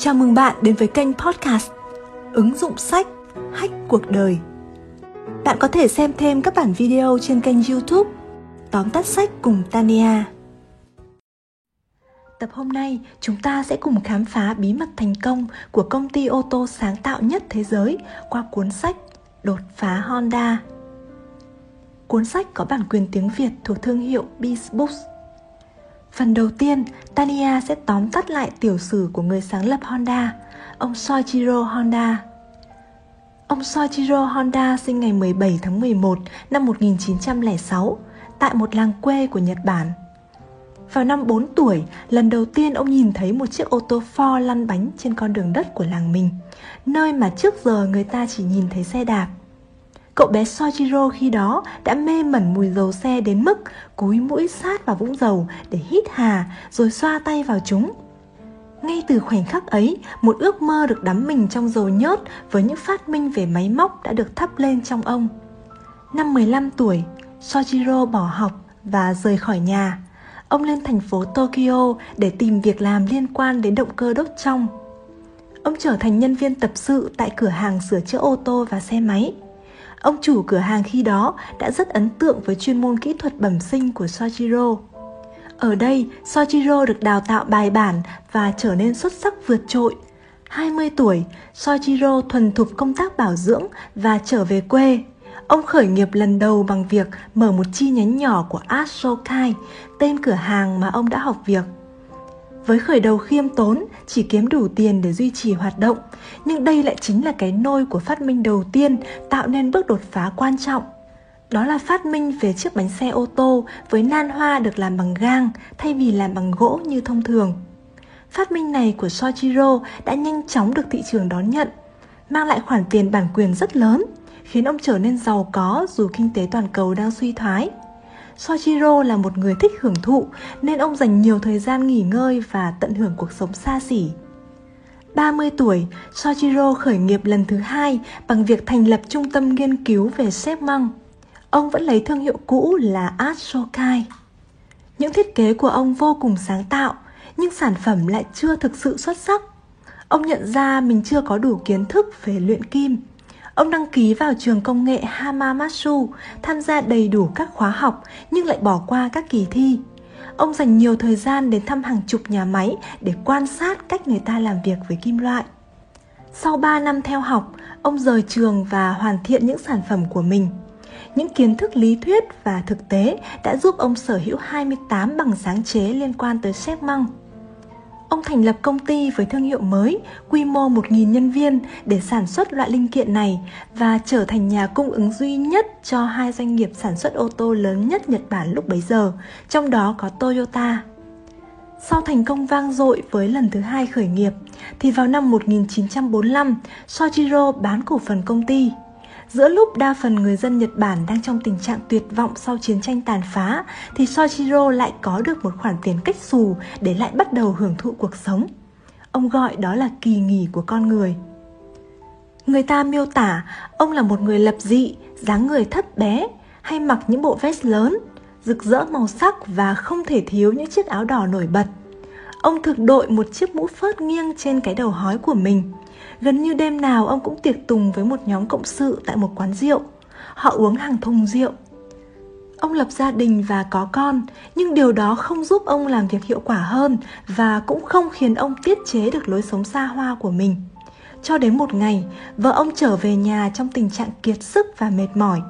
Chào mừng bạn đến với kênh podcast Ứng dụng sách Hách cuộc đời. Bạn có thể xem thêm các bản video trên kênh youtube Tóm tắt sách cùng Tania. Tập hôm nay, chúng ta sẽ cùng khám phá bí mật thành công của công ty ô tô sáng tạo nhất thế giới qua cuốn sách Đột phá Honda. Cuốn sách có bản quyền tiếng Việt thuộc thương hiệu Beast Books. Phần đầu tiên, Tania sẽ tóm tắt lại tiểu sử của người sáng lập Honda, ông Soichiro Honda. Ông Soichiro Honda sinh ngày 17 tháng 11 năm 1906 tại một làng quê của Nhật Bản. Vào năm 4 tuổi, lần đầu tiên ông nhìn thấy một chiếc ô tô Ford lăn bánh trên con đường đất của làng mình, nơi mà trước giờ người ta chỉ nhìn thấy xe đạp. Cậu bé Sojiro khi đó đã mê mẩn mùi dầu xe đến mức cúi mũi sát vào vũng dầu để hít hà rồi xoa tay vào chúng. Ngay từ khoảnh khắc ấy, một ước mơ được đắm mình trong dầu nhớt với những phát minh về máy móc đã được thắp lên trong ông. Năm 15 tuổi, Sojiro bỏ học và rời khỏi nhà. Ông lên thành phố Tokyo để tìm việc làm liên quan đến động cơ đốt trong. Ông trở thành nhân viên tập sự tại cửa hàng sửa chữa ô tô và xe máy. Ông chủ cửa hàng khi đó đã rất ấn tượng với chuyên môn kỹ thuật bẩm sinh của Sojiro. Ở đây, Sojiro được đào tạo bài bản và trở nên xuất sắc vượt trội. 20 tuổi, Sojiro thuần thục công tác bảo dưỡng và trở về quê. Ông khởi nghiệp lần đầu bằng việc mở một chi nhánh nhỏ của Ashokai, tên cửa hàng mà ông đã học việc với khởi đầu khiêm tốn, chỉ kiếm đủ tiền để duy trì hoạt động. Nhưng đây lại chính là cái nôi của phát minh đầu tiên, tạo nên bước đột phá quan trọng. Đó là phát minh về chiếc bánh xe ô tô với nan hoa được làm bằng gang, thay vì làm bằng gỗ như thông thường. Phát minh này của Soichiro đã nhanh chóng được thị trường đón nhận, mang lại khoản tiền bản quyền rất lớn, khiến ông trở nên giàu có dù kinh tế toàn cầu đang suy thoái. Soichiro là một người thích hưởng thụ nên ông dành nhiều thời gian nghỉ ngơi và tận hưởng cuộc sống xa xỉ. 30 tuổi, Soichiro khởi nghiệp lần thứ hai bằng việc thành lập trung tâm nghiên cứu về xếp măng. Ông vẫn lấy thương hiệu cũ là Art Shokai. Những thiết kế của ông vô cùng sáng tạo, nhưng sản phẩm lại chưa thực sự xuất sắc. Ông nhận ra mình chưa có đủ kiến thức về luyện kim Ông đăng ký vào trường công nghệ Hamamatsu, tham gia đầy đủ các khóa học nhưng lại bỏ qua các kỳ thi. Ông dành nhiều thời gian đến thăm hàng chục nhà máy để quan sát cách người ta làm việc với kim loại. Sau 3 năm theo học, ông rời trường và hoàn thiện những sản phẩm của mình. Những kiến thức lý thuyết và thực tế đã giúp ông sở hữu 28 bằng sáng chế liên quan tới xếp măng. Ông thành lập công ty với thương hiệu mới, quy mô 1.000 nhân viên để sản xuất loại linh kiện này và trở thành nhà cung ứng duy nhất cho hai doanh nghiệp sản xuất ô tô lớn nhất Nhật Bản lúc bấy giờ, trong đó có Toyota. Sau thành công vang dội với lần thứ hai khởi nghiệp, thì vào năm 1945, Sojiro bán cổ phần công ty. Giữa lúc đa phần người dân Nhật Bản đang trong tình trạng tuyệt vọng sau chiến tranh tàn phá, thì Soichiro lại có được một khoản tiền cách xù để lại bắt đầu hưởng thụ cuộc sống. Ông gọi đó là kỳ nghỉ của con người. Người ta miêu tả ông là một người lập dị, dáng người thấp bé, hay mặc những bộ vest lớn, rực rỡ màu sắc và không thể thiếu những chiếc áo đỏ nổi bật. Ông thực đội một chiếc mũ phớt nghiêng trên cái đầu hói của mình – Gần như đêm nào ông cũng tiệc tùng với một nhóm cộng sự tại một quán rượu. Họ uống hàng thùng rượu. Ông lập gia đình và có con, nhưng điều đó không giúp ông làm việc hiệu quả hơn và cũng không khiến ông tiết chế được lối sống xa hoa của mình. Cho đến một ngày, vợ ông trở về nhà trong tình trạng kiệt sức và mệt mỏi.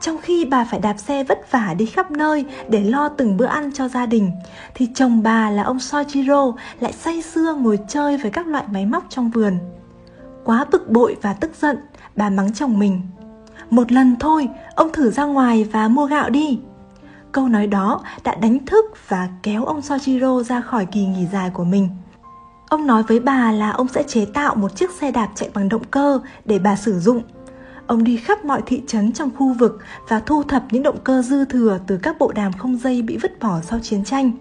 Trong khi bà phải đạp xe vất vả đi khắp nơi để lo từng bữa ăn cho gia đình, thì chồng bà là ông Soichiro lại say sưa ngồi chơi với các loại máy móc trong vườn. Quá bực bội và tức giận, bà mắng chồng mình. Một lần thôi, ông thử ra ngoài và mua gạo đi. Câu nói đó đã đánh thức và kéo ông Sojiro ra khỏi kỳ nghỉ dài của mình. Ông nói với bà là ông sẽ chế tạo một chiếc xe đạp chạy bằng động cơ để bà sử dụng. Ông đi khắp mọi thị trấn trong khu vực và thu thập những động cơ dư thừa từ các bộ đàm không dây bị vứt bỏ sau chiến tranh.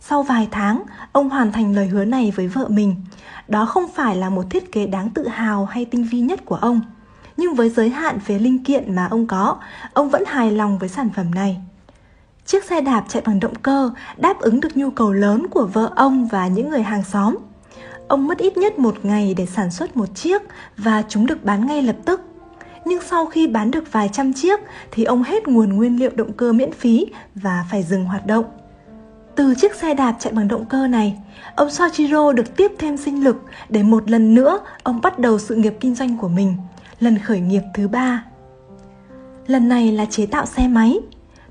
Sau vài tháng, ông hoàn thành lời hứa này với vợ mình. Đó không phải là một thiết kế đáng tự hào hay tinh vi nhất của ông. Nhưng với giới hạn về linh kiện mà ông có, ông vẫn hài lòng với sản phẩm này. Chiếc xe đạp chạy bằng động cơ đáp ứng được nhu cầu lớn của vợ ông và những người hàng xóm. Ông mất ít nhất một ngày để sản xuất một chiếc và chúng được bán ngay lập tức. Nhưng sau khi bán được vài trăm chiếc thì ông hết nguồn nguyên liệu động cơ miễn phí và phải dừng hoạt động. Từ chiếc xe đạp chạy bằng động cơ này, ông Soichiro được tiếp thêm sinh lực để một lần nữa ông bắt đầu sự nghiệp kinh doanh của mình, lần khởi nghiệp thứ ba. Lần này là chế tạo xe máy.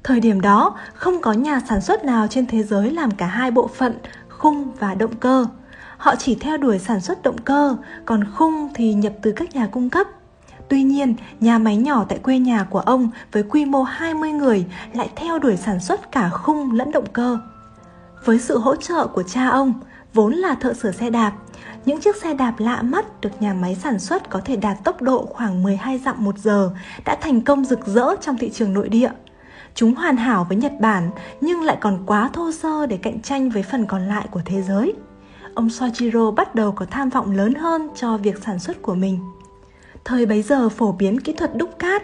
Thời điểm đó, không có nhà sản xuất nào trên thế giới làm cả hai bộ phận, khung và động cơ. Họ chỉ theo đuổi sản xuất động cơ, còn khung thì nhập từ các nhà cung cấp. Tuy nhiên, nhà máy nhỏ tại quê nhà của ông với quy mô 20 người lại theo đuổi sản xuất cả khung lẫn động cơ. Với sự hỗ trợ của cha ông, vốn là thợ sửa xe đạp, những chiếc xe đạp lạ mắt được nhà máy sản xuất có thể đạt tốc độ khoảng 12 dặm một giờ đã thành công rực rỡ trong thị trường nội địa. Chúng hoàn hảo với Nhật Bản nhưng lại còn quá thô sơ để cạnh tranh với phần còn lại của thế giới. Ông Soichiro bắt đầu có tham vọng lớn hơn cho việc sản xuất của mình. Thời bấy giờ phổ biến kỹ thuật đúc cát,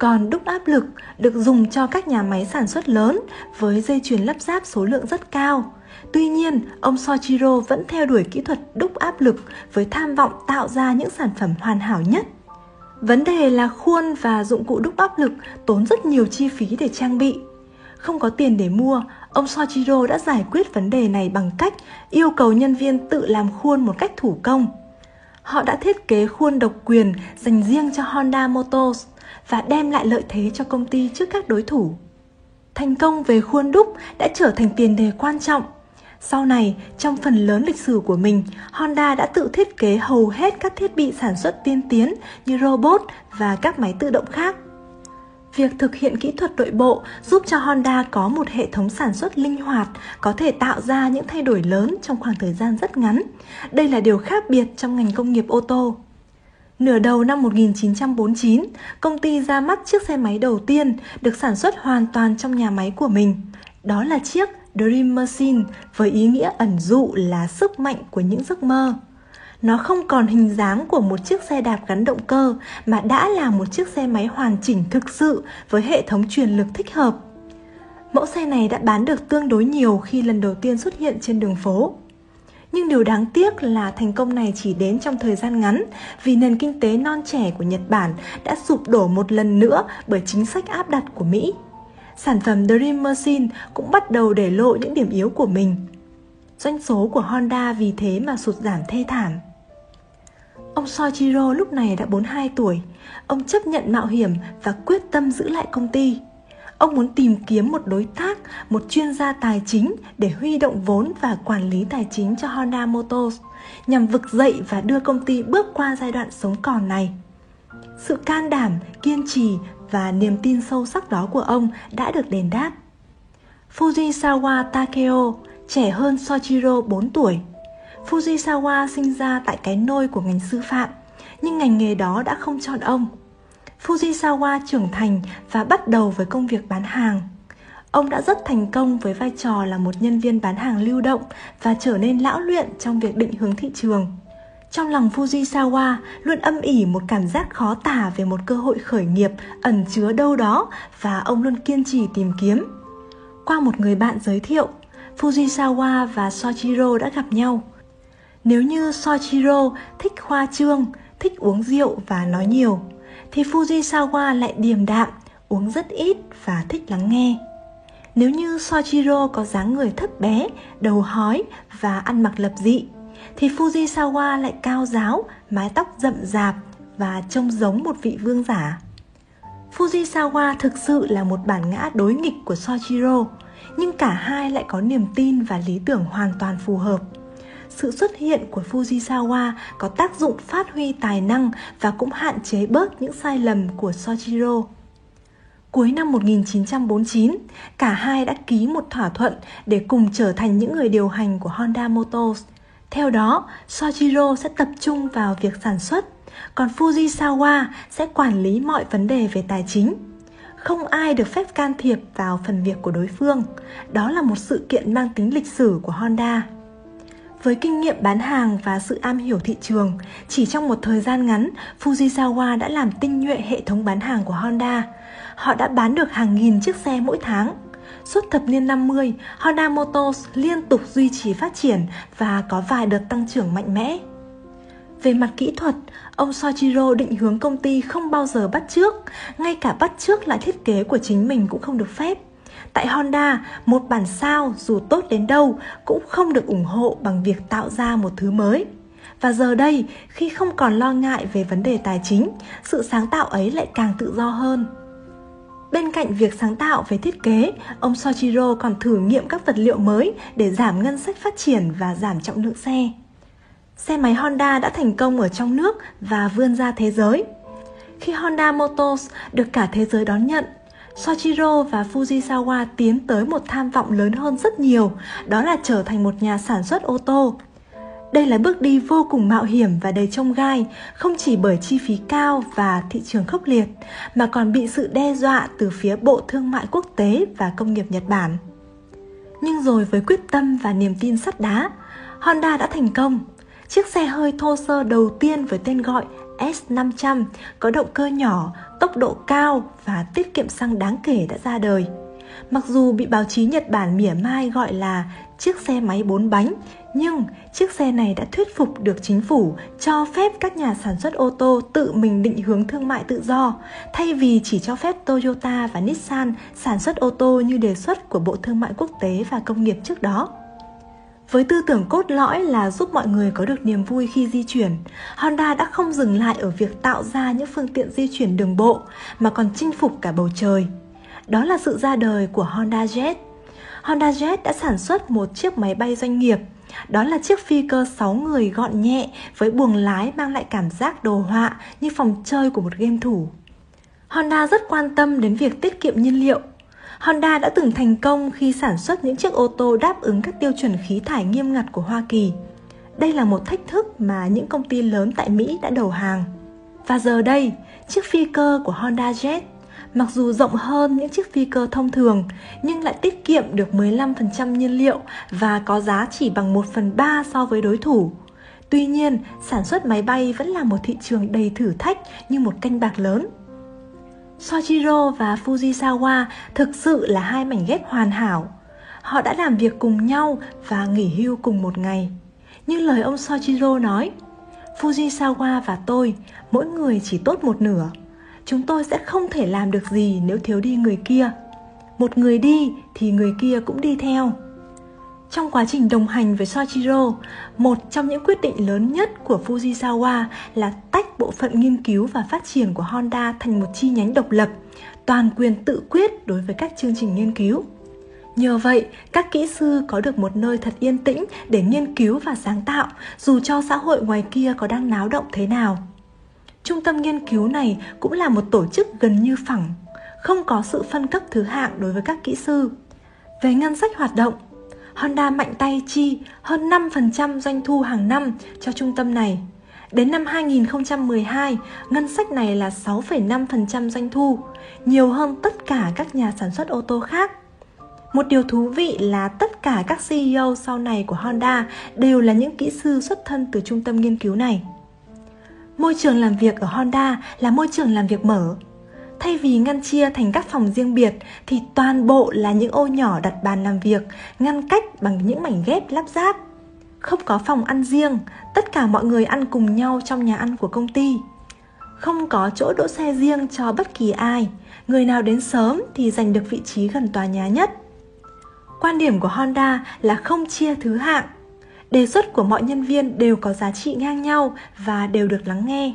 còn đúc áp lực được dùng cho các nhà máy sản xuất lớn với dây chuyền lắp ráp số lượng rất cao. Tuy nhiên, ông Soichiro vẫn theo đuổi kỹ thuật đúc áp lực với tham vọng tạo ra những sản phẩm hoàn hảo nhất. Vấn đề là khuôn và dụng cụ đúc áp lực tốn rất nhiều chi phí để trang bị. Không có tiền để mua, ông Soichiro đã giải quyết vấn đề này bằng cách yêu cầu nhân viên tự làm khuôn một cách thủ công. Họ đã thiết kế khuôn độc quyền dành riêng cho Honda Motors và đem lại lợi thế cho công ty trước các đối thủ. Thành công về khuôn đúc đã trở thành tiền đề quan trọng. Sau này, trong phần lớn lịch sử của mình, Honda đã tự thiết kế hầu hết các thiết bị sản xuất tiên tiến như robot và các máy tự động khác. Việc thực hiện kỹ thuật nội bộ giúp cho Honda có một hệ thống sản xuất linh hoạt, có thể tạo ra những thay đổi lớn trong khoảng thời gian rất ngắn. Đây là điều khác biệt trong ngành công nghiệp ô tô. Nửa đầu năm 1949, công ty ra mắt chiếc xe máy đầu tiên được sản xuất hoàn toàn trong nhà máy của mình. Đó là chiếc Dream Machine với ý nghĩa ẩn dụ là sức mạnh của những giấc mơ. Nó không còn hình dáng của một chiếc xe đạp gắn động cơ mà đã là một chiếc xe máy hoàn chỉnh thực sự với hệ thống truyền lực thích hợp. Mẫu xe này đã bán được tương đối nhiều khi lần đầu tiên xuất hiện trên đường phố. Nhưng điều đáng tiếc là thành công này chỉ đến trong thời gian ngắn, vì nền kinh tế non trẻ của Nhật Bản đã sụp đổ một lần nữa bởi chính sách áp đặt của Mỹ. Sản phẩm Dream Machine cũng bắt đầu để lộ những điểm yếu của mình. Doanh số của Honda vì thế mà sụt giảm thê thảm. Ông Soichiro lúc này đã 42 tuổi. Ông chấp nhận mạo hiểm và quyết tâm giữ lại công ty. Ông muốn tìm kiếm một đối tác, một chuyên gia tài chính để huy động vốn và quản lý tài chính cho Honda Motors nhằm vực dậy và đưa công ty bước qua giai đoạn sống còn này. Sự can đảm, kiên trì và niềm tin sâu sắc đó của ông đã được đền đáp. Fujisawa Takeo, trẻ hơn Soichiro 4 tuổi. Fujisawa sinh ra tại cái nôi của ngành sư phạm, nhưng ngành nghề đó đã không chọn ông – Fujisawa trưởng thành và bắt đầu với công việc bán hàng. Ông đã rất thành công với vai trò là một nhân viên bán hàng lưu động và trở nên lão luyện trong việc định hướng thị trường. Trong lòng Fujisawa luôn âm ỉ một cảm giác khó tả về một cơ hội khởi nghiệp ẩn chứa đâu đó và ông luôn kiên trì tìm kiếm. Qua một người bạn giới thiệu, Fujisawa và Soichiro đã gặp nhau. Nếu như Soichiro thích khoa trương, thích uống rượu và nói nhiều, thì Fujisawa lại điềm đạm, uống rất ít và thích lắng nghe. Nếu như Soichiro có dáng người thấp bé, đầu hói và ăn mặc lập dị, thì Fujisawa lại cao giáo, mái tóc rậm rạp và trông giống một vị vương giả. Fujisawa thực sự là một bản ngã đối nghịch của Soichiro, nhưng cả hai lại có niềm tin và lý tưởng hoàn toàn phù hợp sự xuất hiện của Fujisawa có tác dụng phát huy tài năng và cũng hạn chế bớt những sai lầm của Soichiro. Cuối năm 1949, cả hai đã ký một thỏa thuận để cùng trở thành những người điều hành của Honda Motors. Theo đó, Soichiro sẽ tập trung vào việc sản xuất, còn Fujisawa sẽ quản lý mọi vấn đề về tài chính. Không ai được phép can thiệp vào phần việc của đối phương. Đó là một sự kiện mang tính lịch sử của Honda. Với kinh nghiệm bán hàng và sự am hiểu thị trường, chỉ trong một thời gian ngắn, Fujisawa đã làm tinh nhuệ hệ thống bán hàng của Honda. Họ đã bán được hàng nghìn chiếc xe mỗi tháng. Suốt thập niên 50, Honda Motors liên tục duy trì phát triển và có vài đợt tăng trưởng mạnh mẽ. Về mặt kỹ thuật, ông Soichiro định hướng công ty không bao giờ bắt trước, ngay cả bắt trước lại thiết kế của chính mình cũng không được phép. Tại Honda, một bản sao dù tốt đến đâu cũng không được ủng hộ bằng việc tạo ra một thứ mới. Và giờ đây, khi không còn lo ngại về vấn đề tài chính, sự sáng tạo ấy lại càng tự do hơn. Bên cạnh việc sáng tạo về thiết kế, ông Soichiro còn thử nghiệm các vật liệu mới để giảm ngân sách phát triển và giảm trọng lượng xe. Xe máy Honda đã thành công ở trong nước và vươn ra thế giới. Khi Honda Motors được cả thế giới đón nhận, Soichiro và Fujisawa tiến tới một tham vọng lớn hơn rất nhiều, đó là trở thành một nhà sản xuất ô tô. Đây là bước đi vô cùng mạo hiểm và đầy trông gai, không chỉ bởi chi phí cao và thị trường khốc liệt, mà còn bị sự đe dọa từ phía Bộ Thương mại Quốc tế và Công nghiệp Nhật Bản. Nhưng rồi với quyết tâm và niềm tin sắt đá, Honda đã thành công. Chiếc xe hơi thô sơ đầu tiên với tên gọi S500 có động cơ nhỏ, tốc độ cao và tiết kiệm xăng đáng kể đã ra đời. Mặc dù bị báo chí Nhật Bản mỉa mai gọi là chiếc xe máy bốn bánh, nhưng chiếc xe này đã thuyết phục được chính phủ cho phép các nhà sản xuất ô tô tự mình định hướng thương mại tự do, thay vì chỉ cho phép Toyota và Nissan sản xuất ô tô như đề xuất của Bộ Thương mại Quốc tế và Công nghiệp trước đó. Với tư tưởng cốt lõi là giúp mọi người có được niềm vui khi di chuyển, Honda đã không dừng lại ở việc tạo ra những phương tiện di chuyển đường bộ mà còn chinh phục cả bầu trời. Đó là sự ra đời của Honda Jet. Honda Jet đã sản xuất một chiếc máy bay doanh nghiệp. Đó là chiếc phi cơ 6 người gọn nhẹ với buồng lái mang lại cảm giác đồ họa như phòng chơi của một game thủ. Honda rất quan tâm đến việc tiết kiệm nhiên liệu Honda đã từng thành công khi sản xuất những chiếc ô tô đáp ứng các tiêu chuẩn khí thải nghiêm ngặt của Hoa Kỳ. Đây là một thách thức mà những công ty lớn tại Mỹ đã đầu hàng. Và giờ đây, chiếc phi cơ của Honda Jet mặc dù rộng hơn những chiếc phi cơ thông thường nhưng lại tiết kiệm được 15% nhiên liệu và có giá chỉ bằng 1 phần 3 so với đối thủ. Tuy nhiên, sản xuất máy bay vẫn là một thị trường đầy thử thách như một canh bạc lớn. Soichiro và Fujisawa thực sự là hai mảnh ghép hoàn hảo. Họ đã làm việc cùng nhau và nghỉ hưu cùng một ngày. Như lời ông Soichiro nói, Fujisawa và tôi, mỗi người chỉ tốt một nửa. Chúng tôi sẽ không thể làm được gì nếu thiếu đi người kia. Một người đi thì người kia cũng đi theo. Trong quá trình đồng hành với Soichiro, một trong những quyết định lớn nhất của Fujisawa là tách bộ phận nghiên cứu và phát triển của Honda thành một chi nhánh độc lập, toàn quyền tự quyết đối với các chương trình nghiên cứu. Nhờ vậy, các kỹ sư có được một nơi thật yên tĩnh để nghiên cứu và sáng tạo, dù cho xã hội ngoài kia có đang náo động thế nào. Trung tâm nghiên cứu này cũng là một tổ chức gần như phẳng, không có sự phân cấp thứ hạng đối với các kỹ sư. Về ngân sách hoạt động, Honda mạnh tay chi hơn 5% doanh thu hàng năm cho trung tâm này. Đến năm 2012, ngân sách này là 6,5% doanh thu, nhiều hơn tất cả các nhà sản xuất ô tô khác. Một điều thú vị là tất cả các CEO sau này của Honda đều là những kỹ sư xuất thân từ trung tâm nghiên cứu này. Môi trường làm việc ở Honda là môi trường làm việc mở, Thay vì ngăn chia thành các phòng riêng biệt thì toàn bộ là những ô nhỏ đặt bàn làm việc, ngăn cách bằng những mảnh ghép lắp ráp. Không có phòng ăn riêng, tất cả mọi người ăn cùng nhau trong nhà ăn của công ty. Không có chỗ đỗ xe riêng cho bất kỳ ai, người nào đến sớm thì giành được vị trí gần tòa nhà nhất. Quan điểm của Honda là không chia thứ hạng. Đề xuất của mọi nhân viên đều có giá trị ngang nhau và đều được lắng nghe.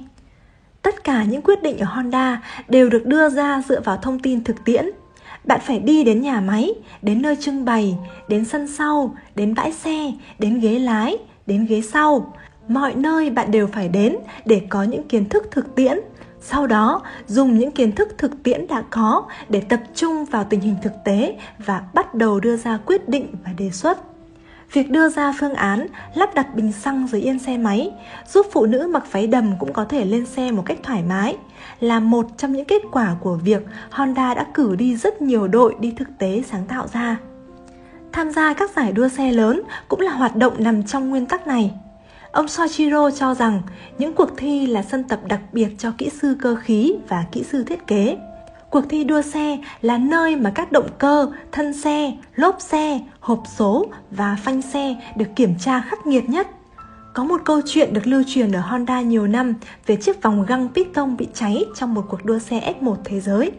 Tất cả những quyết định ở Honda đều được đưa ra dựa vào thông tin thực tiễn. Bạn phải đi đến nhà máy, đến nơi trưng bày, đến sân sau, đến bãi xe, đến ghế lái, đến ghế sau. Mọi nơi bạn đều phải đến để có những kiến thức thực tiễn. Sau đó, dùng những kiến thức thực tiễn đã có để tập trung vào tình hình thực tế và bắt đầu đưa ra quyết định và đề xuất. Việc đưa ra phương án lắp đặt bình xăng dưới yên xe máy, giúp phụ nữ mặc váy đầm cũng có thể lên xe một cách thoải mái, là một trong những kết quả của việc Honda đã cử đi rất nhiều đội đi thực tế sáng tạo ra. Tham gia các giải đua xe lớn cũng là hoạt động nằm trong nguyên tắc này. Ông Soichiro cho rằng những cuộc thi là sân tập đặc biệt cho kỹ sư cơ khí và kỹ sư thiết kế. Cuộc thi đua xe là nơi mà các động cơ, thân xe, lốp xe, hộp số và phanh xe được kiểm tra khắc nghiệt nhất. Có một câu chuyện được lưu truyền ở Honda nhiều năm về chiếc vòng găng piston bị cháy trong một cuộc đua xe F1 thế giới.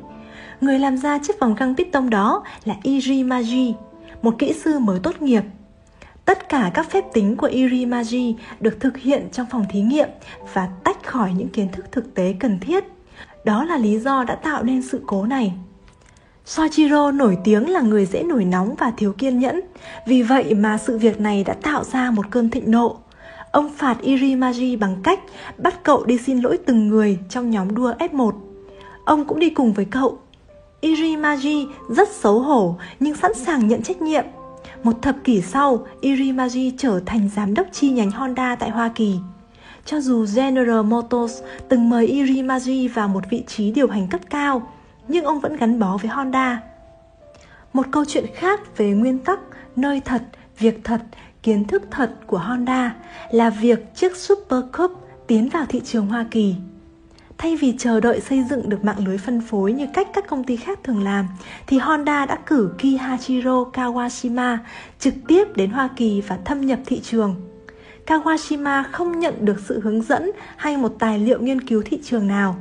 Người làm ra chiếc vòng găng piston đó là Iri Maji, một kỹ sư mới tốt nghiệp. Tất cả các phép tính của Iri Magi được thực hiện trong phòng thí nghiệm và tách khỏi những kiến thức thực tế cần thiết. Đó là lý do đã tạo nên sự cố này. Soichiro nổi tiếng là người dễ nổi nóng và thiếu kiên nhẫn, vì vậy mà sự việc này đã tạo ra một cơn thịnh nộ. Ông phạt Irimaji bằng cách bắt cậu đi xin lỗi từng người trong nhóm đua F1. Ông cũng đi cùng với cậu. Irimaji rất xấu hổ nhưng sẵn sàng nhận trách nhiệm. Một thập kỷ sau, Irimaji trở thành giám đốc chi nhánh Honda tại Hoa Kỳ. Cho dù General Motors từng mời Irimaji vào một vị trí điều hành cấp cao, nhưng ông vẫn gắn bó với Honda. Một câu chuyện khác về nguyên tắc nơi thật, việc thật kiến thức thật của Honda là việc chiếc Super Cup tiến vào thị trường Hoa Kỳ. Thay vì chờ đợi xây dựng được mạng lưới phân phối như cách các công ty khác thường làm, thì Honda đã cử Kihachiro Kawashima trực tiếp đến Hoa Kỳ và thâm nhập thị trường. Kawashima không nhận được sự hướng dẫn hay một tài liệu nghiên cứu thị trường nào.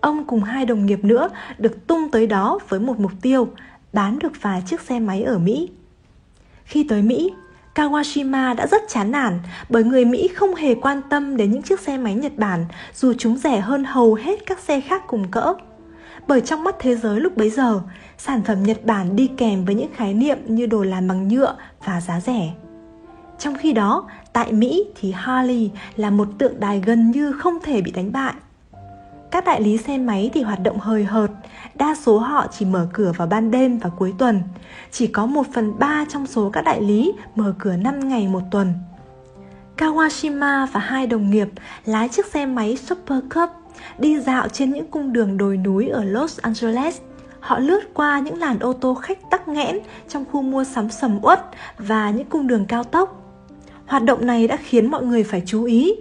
Ông cùng hai đồng nghiệp nữa được tung tới đó với một mục tiêu, bán được vài chiếc xe máy ở Mỹ. Khi tới Mỹ, Kawashima đã rất chán nản bởi người Mỹ không hề quan tâm đến những chiếc xe máy Nhật Bản dù chúng rẻ hơn hầu hết các xe khác cùng cỡ. Bởi trong mắt thế giới lúc bấy giờ, sản phẩm Nhật Bản đi kèm với những khái niệm như đồ làm bằng nhựa và giá rẻ. Trong khi đó, tại Mỹ thì Harley là một tượng đài gần như không thể bị đánh bại. Các đại lý xe máy thì hoạt động hời hợt, đa số họ chỉ mở cửa vào ban đêm và cuối tuần. Chỉ có 1 phần 3 trong số các đại lý mở cửa 5 ngày một tuần. Kawashima và hai đồng nghiệp lái chiếc xe máy Super Cup đi dạo trên những cung đường đồi núi ở Los Angeles. Họ lướt qua những làn ô tô khách tắc nghẽn trong khu mua sắm sầm uất và những cung đường cao tốc. Hoạt động này đã khiến mọi người phải chú ý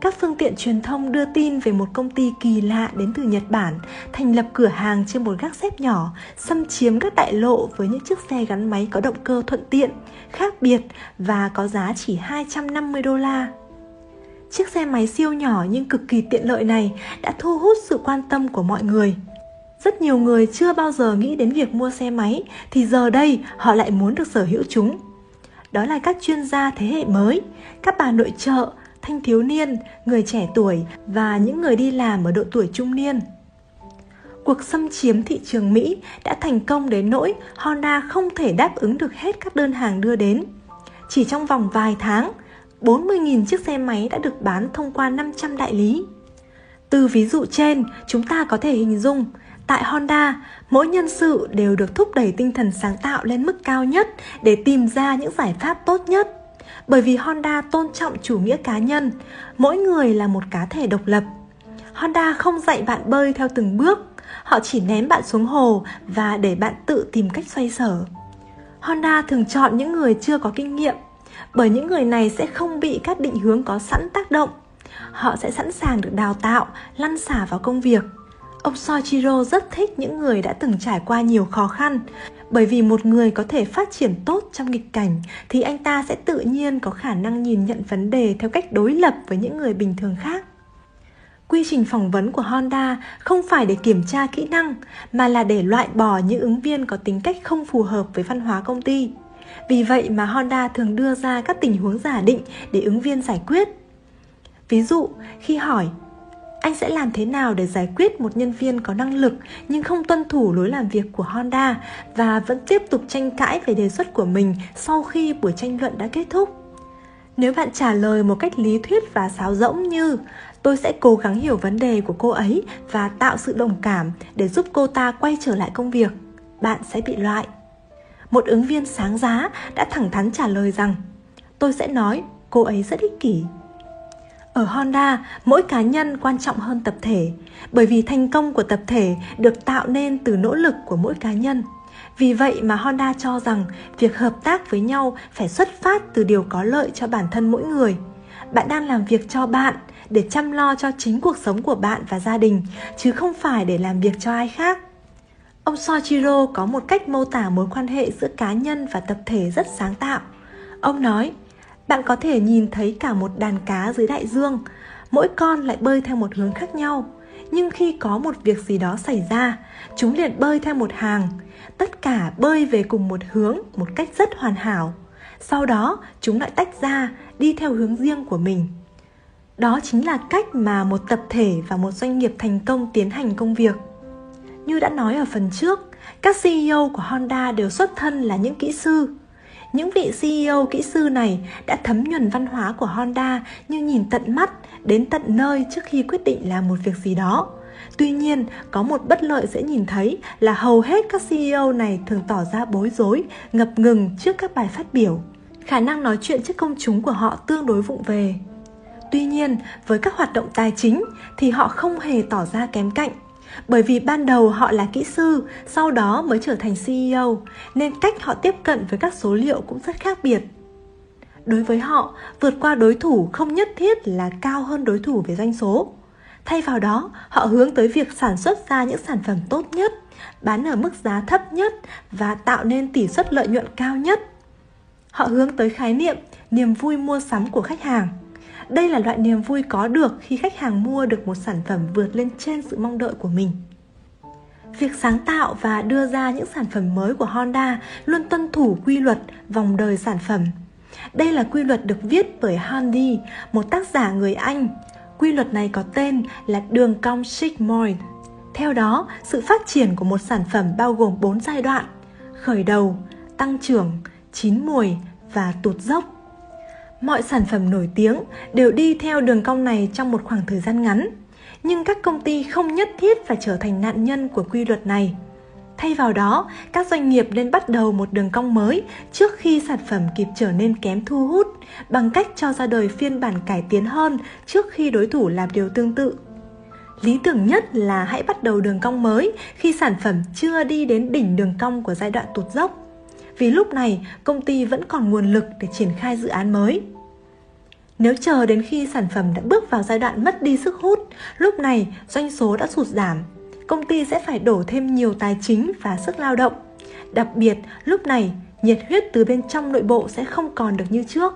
các phương tiện truyền thông đưa tin về một công ty kỳ lạ đến từ Nhật Bản thành lập cửa hàng trên một gác xếp nhỏ, xâm chiếm các đại lộ với những chiếc xe gắn máy có động cơ thuận tiện, khác biệt và có giá chỉ 250 đô la. Chiếc xe máy siêu nhỏ nhưng cực kỳ tiện lợi này đã thu hút sự quan tâm của mọi người. Rất nhiều người chưa bao giờ nghĩ đến việc mua xe máy thì giờ đây họ lại muốn được sở hữu chúng. Đó là các chuyên gia thế hệ mới, các bà nội trợ, thanh thiếu niên, người trẻ tuổi và những người đi làm ở độ tuổi trung niên. Cuộc xâm chiếm thị trường Mỹ đã thành công đến nỗi Honda không thể đáp ứng được hết các đơn hàng đưa đến. Chỉ trong vòng vài tháng, 40.000 chiếc xe máy đã được bán thông qua 500 đại lý. Từ ví dụ trên, chúng ta có thể hình dung Tại Honda, mỗi nhân sự đều được thúc đẩy tinh thần sáng tạo lên mức cao nhất để tìm ra những giải pháp tốt nhất bởi vì Honda tôn trọng chủ nghĩa cá nhân, mỗi người là một cá thể độc lập. Honda không dạy bạn bơi theo từng bước, họ chỉ ném bạn xuống hồ và để bạn tự tìm cách xoay sở. Honda thường chọn những người chưa có kinh nghiệm, bởi những người này sẽ không bị các định hướng có sẵn tác động. Họ sẽ sẵn sàng được đào tạo, lăn xả vào công việc. Ông Soichiro rất thích những người đã từng trải qua nhiều khó khăn. Bởi vì một người có thể phát triển tốt trong nghịch cảnh, thì anh ta sẽ tự nhiên có khả năng nhìn nhận vấn đề theo cách đối lập với những người bình thường khác. Quy trình phỏng vấn của honda không phải để kiểm tra kỹ năng, mà là để loại bỏ những ứng viên có tính cách không phù hợp với văn hóa công ty. Vì vậy mà honda thường đưa ra các tình huống giả định để ứng viên giải quyết. Ví dụ, khi hỏi anh sẽ làm thế nào để giải quyết một nhân viên có năng lực nhưng không tuân thủ lối làm việc của Honda và vẫn tiếp tục tranh cãi về đề xuất của mình sau khi buổi tranh luận đã kết thúc? Nếu bạn trả lời một cách lý thuyết và sáo rỗng như tôi sẽ cố gắng hiểu vấn đề của cô ấy và tạo sự đồng cảm để giúp cô ta quay trở lại công việc, bạn sẽ bị loại. Một ứng viên sáng giá đã thẳng thắn trả lời rằng tôi sẽ nói cô ấy rất ích kỷ ở Honda, mỗi cá nhân quan trọng hơn tập thể, bởi vì thành công của tập thể được tạo nên từ nỗ lực của mỗi cá nhân. Vì vậy mà Honda cho rằng việc hợp tác với nhau phải xuất phát từ điều có lợi cho bản thân mỗi người. Bạn đang làm việc cho bạn để chăm lo cho chính cuộc sống của bạn và gia đình, chứ không phải để làm việc cho ai khác. Ông Soichiro có một cách mô tả mối quan hệ giữa cá nhân và tập thể rất sáng tạo. Ông nói, bạn có thể nhìn thấy cả một đàn cá dưới đại dương, mỗi con lại bơi theo một hướng khác nhau. Nhưng khi có một việc gì đó xảy ra, chúng liền bơi theo một hàng, tất cả bơi về cùng một hướng một cách rất hoàn hảo. Sau đó, chúng lại tách ra, đi theo hướng riêng của mình. Đó chính là cách mà một tập thể và một doanh nghiệp thành công tiến hành công việc. Như đã nói ở phần trước, các CEO của Honda đều xuất thân là những kỹ sư. Những vị CEO kỹ sư này đã thấm nhuần văn hóa của Honda như nhìn tận mắt, đến tận nơi trước khi quyết định làm một việc gì đó. Tuy nhiên, có một bất lợi dễ nhìn thấy là hầu hết các CEO này thường tỏ ra bối rối, ngập ngừng trước các bài phát biểu. Khả năng nói chuyện trước công chúng của họ tương đối vụng về. Tuy nhiên, với các hoạt động tài chính thì họ không hề tỏ ra kém cạnh bởi vì ban đầu họ là kỹ sư, sau đó mới trở thành CEO, nên cách họ tiếp cận với các số liệu cũng rất khác biệt. Đối với họ, vượt qua đối thủ không nhất thiết là cao hơn đối thủ về doanh số. Thay vào đó, họ hướng tới việc sản xuất ra những sản phẩm tốt nhất, bán ở mức giá thấp nhất và tạo nên tỷ suất lợi nhuận cao nhất. Họ hướng tới khái niệm niềm vui mua sắm của khách hàng – đây là loại niềm vui có được khi khách hàng mua được một sản phẩm vượt lên trên sự mong đợi của mình. Việc sáng tạo và đưa ra những sản phẩm mới của Honda luôn tuân thủ quy luật vòng đời sản phẩm. Đây là quy luật được viết bởi Handy, một tác giả người Anh. Quy luật này có tên là đường cong sigmoid. Theo đó, sự phát triển của một sản phẩm bao gồm 4 giai đoạn: khởi đầu, tăng trưởng, chín mùi và tụt dốc. Mọi sản phẩm nổi tiếng đều đi theo đường cong này trong một khoảng thời gian ngắn, nhưng các công ty không nhất thiết phải trở thành nạn nhân của quy luật này. Thay vào đó, các doanh nghiệp nên bắt đầu một đường cong mới trước khi sản phẩm kịp trở nên kém thu hút bằng cách cho ra đời phiên bản cải tiến hơn trước khi đối thủ làm điều tương tự. Lý tưởng nhất là hãy bắt đầu đường cong mới khi sản phẩm chưa đi đến đỉnh đường cong của giai đoạn tụt dốc. Vì lúc này công ty vẫn còn nguồn lực để triển khai dự án mới. Nếu chờ đến khi sản phẩm đã bước vào giai đoạn mất đi sức hút, lúc này doanh số đã sụt giảm, công ty sẽ phải đổ thêm nhiều tài chính và sức lao động. Đặc biệt, lúc này, nhiệt huyết từ bên trong nội bộ sẽ không còn được như trước.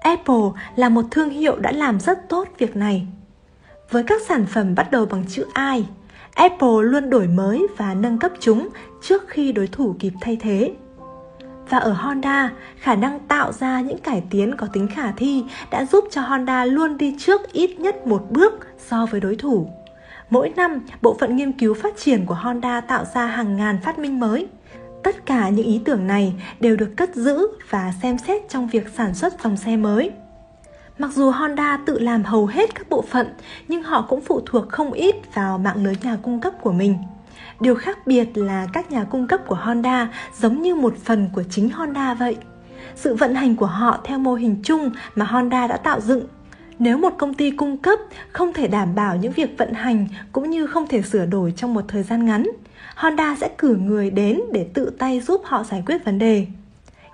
Apple là một thương hiệu đã làm rất tốt việc này. Với các sản phẩm bắt đầu bằng chữ I, Apple luôn đổi mới và nâng cấp chúng trước khi đối thủ kịp thay thế. Và ở Honda, khả năng tạo ra những cải tiến có tính khả thi đã giúp cho Honda luôn đi trước ít nhất một bước so với đối thủ. Mỗi năm, bộ phận nghiên cứu phát triển của Honda tạo ra hàng ngàn phát minh mới. Tất cả những ý tưởng này đều được cất giữ và xem xét trong việc sản xuất dòng xe mới. Mặc dù Honda tự làm hầu hết các bộ phận, nhưng họ cũng phụ thuộc không ít vào mạng lưới nhà cung cấp của mình. Điều khác biệt là các nhà cung cấp của Honda giống như một phần của chính Honda vậy. Sự vận hành của họ theo mô hình chung mà Honda đã tạo dựng. Nếu một công ty cung cấp không thể đảm bảo những việc vận hành cũng như không thể sửa đổi trong một thời gian ngắn, Honda sẽ cử người đến để tự tay giúp họ giải quyết vấn đề.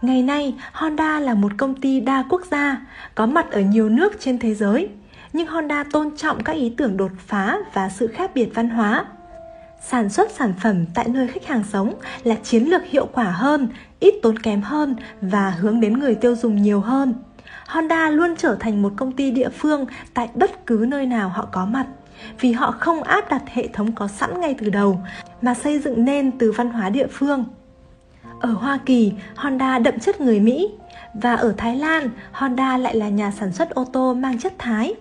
Ngày nay, Honda là một công ty đa quốc gia, có mặt ở nhiều nước trên thế giới, nhưng Honda tôn trọng các ý tưởng đột phá và sự khác biệt văn hóa sản xuất sản phẩm tại nơi khách hàng sống là chiến lược hiệu quả hơn, ít tốn kém hơn và hướng đến người tiêu dùng nhiều hơn. Honda luôn trở thành một công ty địa phương tại bất cứ nơi nào họ có mặt. Vì họ không áp đặt hệ thống có sẵn ngay từ đầu, mà xây dựng nên từ văn hóa địa phương. Ở hoa kỳ, honda đậm chất người mỹ, và ở thái lan, honda lại là nhà sản xuất ô tô mang chất thái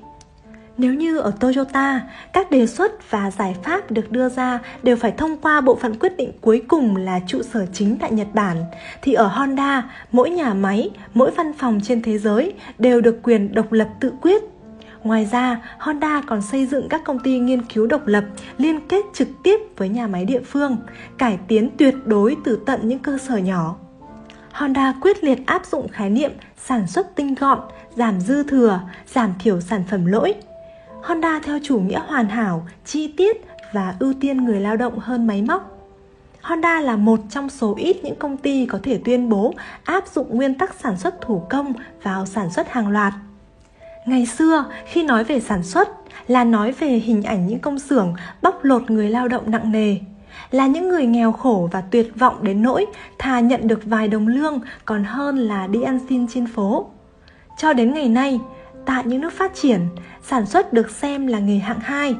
nếu như ở Toyota, các đề xuất và giải pháp được đưa ra đều phải thông qua bộ phận quyết định cuối cùng là trụ sở chính tại Nhật Bản, thì ở Honda, mỗi nhà máy, mỗi văn phòng trên thế giới đều được quyền độc lập tự quyết. Ngoài ra, Honda còn xây dựng các công ty nghiên cứu độc lập liên kết trực tiếp với nhà máy địa phương, cải tiến tuyệt đối từ tận những cơ sở nhỏ. Honda quyết liệt áp dụng khái niệm sản xuất tinh gọn, giảm dư thừa, giảm thiểu sản phẩm lỗi, Honda theo chủ nghĩa hoàn hảo, chi tiết và ưu tiên người lao động hơn máy móc. Honda là một trong số ít những công ty có thể tuyên bố áp dụng nguyên tắc sản xuất thủ công vào sản xuất hàng loạt. Ngày xưa, khi nói về sản xuất là nói về hình ảnh những công xưởng bóc lột người lao động nặng nề. là những người nghèo khổ và tuyệt vọng đến nỗi thà nhận được vài đồng lương còn hơn là đi ăn xin trên phố. Cho đến ngày nay, tại những nước phát triển, sản xuất được xem là nghề hạng hai.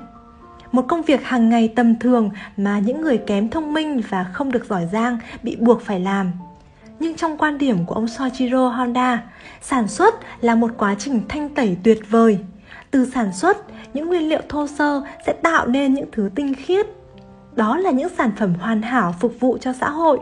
Một công việc hàng ngày tầm thường mà những người kém thông minh và không được giỏi giang bị buộc phải làm. Nhưng trong quan điểm của ông Soichiro Honda, sản xuất là một quá trình thanh tẩy tuyệt vời. Từ sản xuất, những nguyên liệu thô sơ sẽ tạo nên những thứ tinh khiết. Đó là những sản phẩm hoàn hảo phục vụ cho xã hội.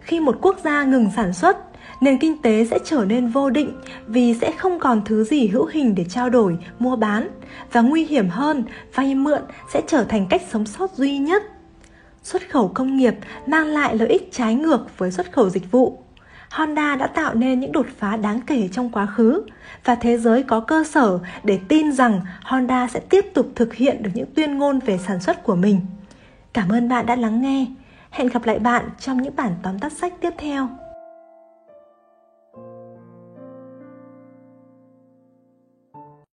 Khi một quốc gia ngừng sản xuất, nền kinh tế sẽ trở nên vô định vì sẽ không còn thứ gì hữu hình để trao đổi, mua bán và nguy hiểm hơn, vay mượn sẽ trở thành cách sống sót duy nhất. Xuất khẩu công nghiệp mang lại lợi ích trái ngược với xuất khẩu dịch vụ. Honda đã tạo nên những đột phá đáng kể trong quá khứ và thế giới có cơ sở để tin rằng Honda sẽ tiếp tục thực hiện được những tuyên ngôn về sản xuất của mình. Cảm ơn bạn đã lắng nghe. Hẹn gặp lại bạn trong những bản tóm tắt sách tiếp theo.